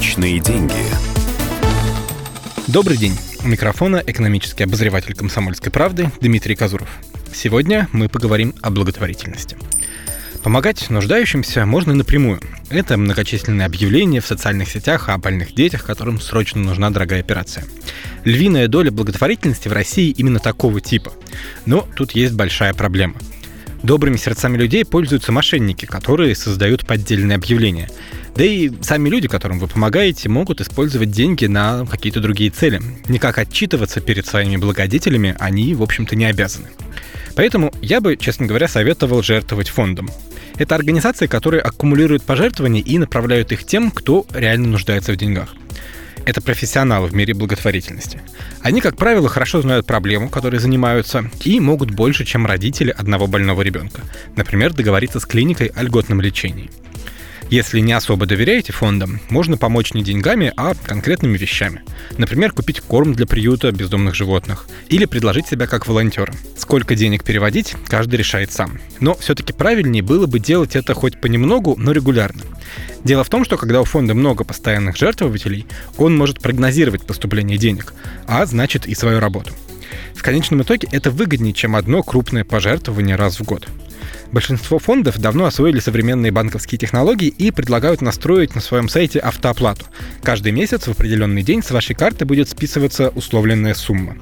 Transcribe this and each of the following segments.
Личные деньги. Добрый день. У микрофона экономический обозреватель «Комсомольской правды» Дмитрий Казуров. Сегодня мы поговорим о благотворительности. Помогать нуждающимся можно напрямую. Это многочисленные объявления в социальных сетях о больных детях, которым срочно нужна дорогая операция. Львиная доля благотворительности в России именно такого типа. Но тут есть большая проблема – Добрыми сердцами людей пользуются мошенники, которые создают поддельные объявления. Да и сами люди, которым вы помогаете, могут использовать деньги на какие-то другие цели. Никак отчитываться перед своими благодетелями они, в общем-то, не обязаны. Поэтому я бы, честно говоря, советовал жертвовать фондом. Это организации, которые аккумулируют пожертвования и направляют их тем, кто реально нуждается в деньгах это профессионалы в мире благотворительности. Они, как правило, хорошо знают проблему, которой занимаются, и могут больше, чем родители одного больного ребенка. Например, договориться с клиникой о льготном лечении. Если не особо доверяете фондам, можно помочь не деньгами, а конкретными вещами. Например, купить корм для приюта бездомных животных или предложить себя как волонтера. Сколько денег переводить, каждый решает сам. Но все-таки правильнее было бы делать это хоть понемногу, но регулярно. Дело в том, что когда у фонда много постоянных жертвователей, он может прогнозировать поступление денег, а значит и свою работу. В конечном итоге это выгоднее, чем одно крупное пожертвование раз в год. Большинство фондов давно освоили современные банковские технологии и предлагают настроить на своем сайте автооплату. Каждый месяц в определенный день с вашей карты будет списываться условленная сумма.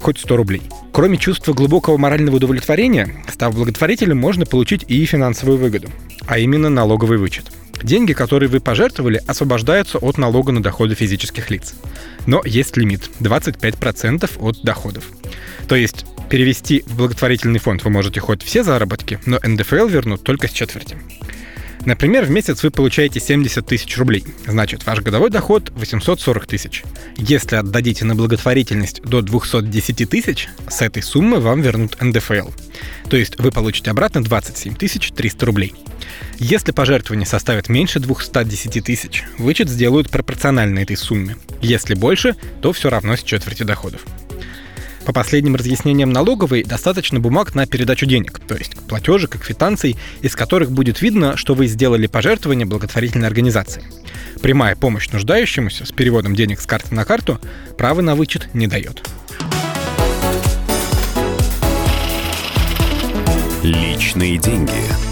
Хоть 100 рублей. Кроме чувства глубокого морального удовлетворения, став благотворителем, можно получить и финансовую выгоду, а именно налоговый вычет – Деньги, которые вы пожертвовали, освобождаются от налога на доходы физических лиц. Но есть лимит – 25% от доходов. То есть перевести в благотворительный фонд вы можете хоть все заработки, но НДФЛ вернут только с четверти. Например, в месяц вы получаете 70 тысяч рублей. Значит, ваш годовой доход 840 тысяч. Если отдадите на благотворительность до 210 тысяч, с этой суммы вам вернут НДФЛ. То есть вы получите обратно 27 300 рублей. Если пожертвование составит меньше 210 тысяч, вычет сделают пропорционально этой сумме. Если больше, то все равно с четверти доходов. По последним разъяснениям налоговой, достаточно бумаг на передачу денег, то есть платежек и квитанций, из которых будет видно, что вы сделали пожертвование благотворительной организации. Прямая помощь нуждающемуся с переводом денег с карты на карту право на вычет не дает. Личные деньги.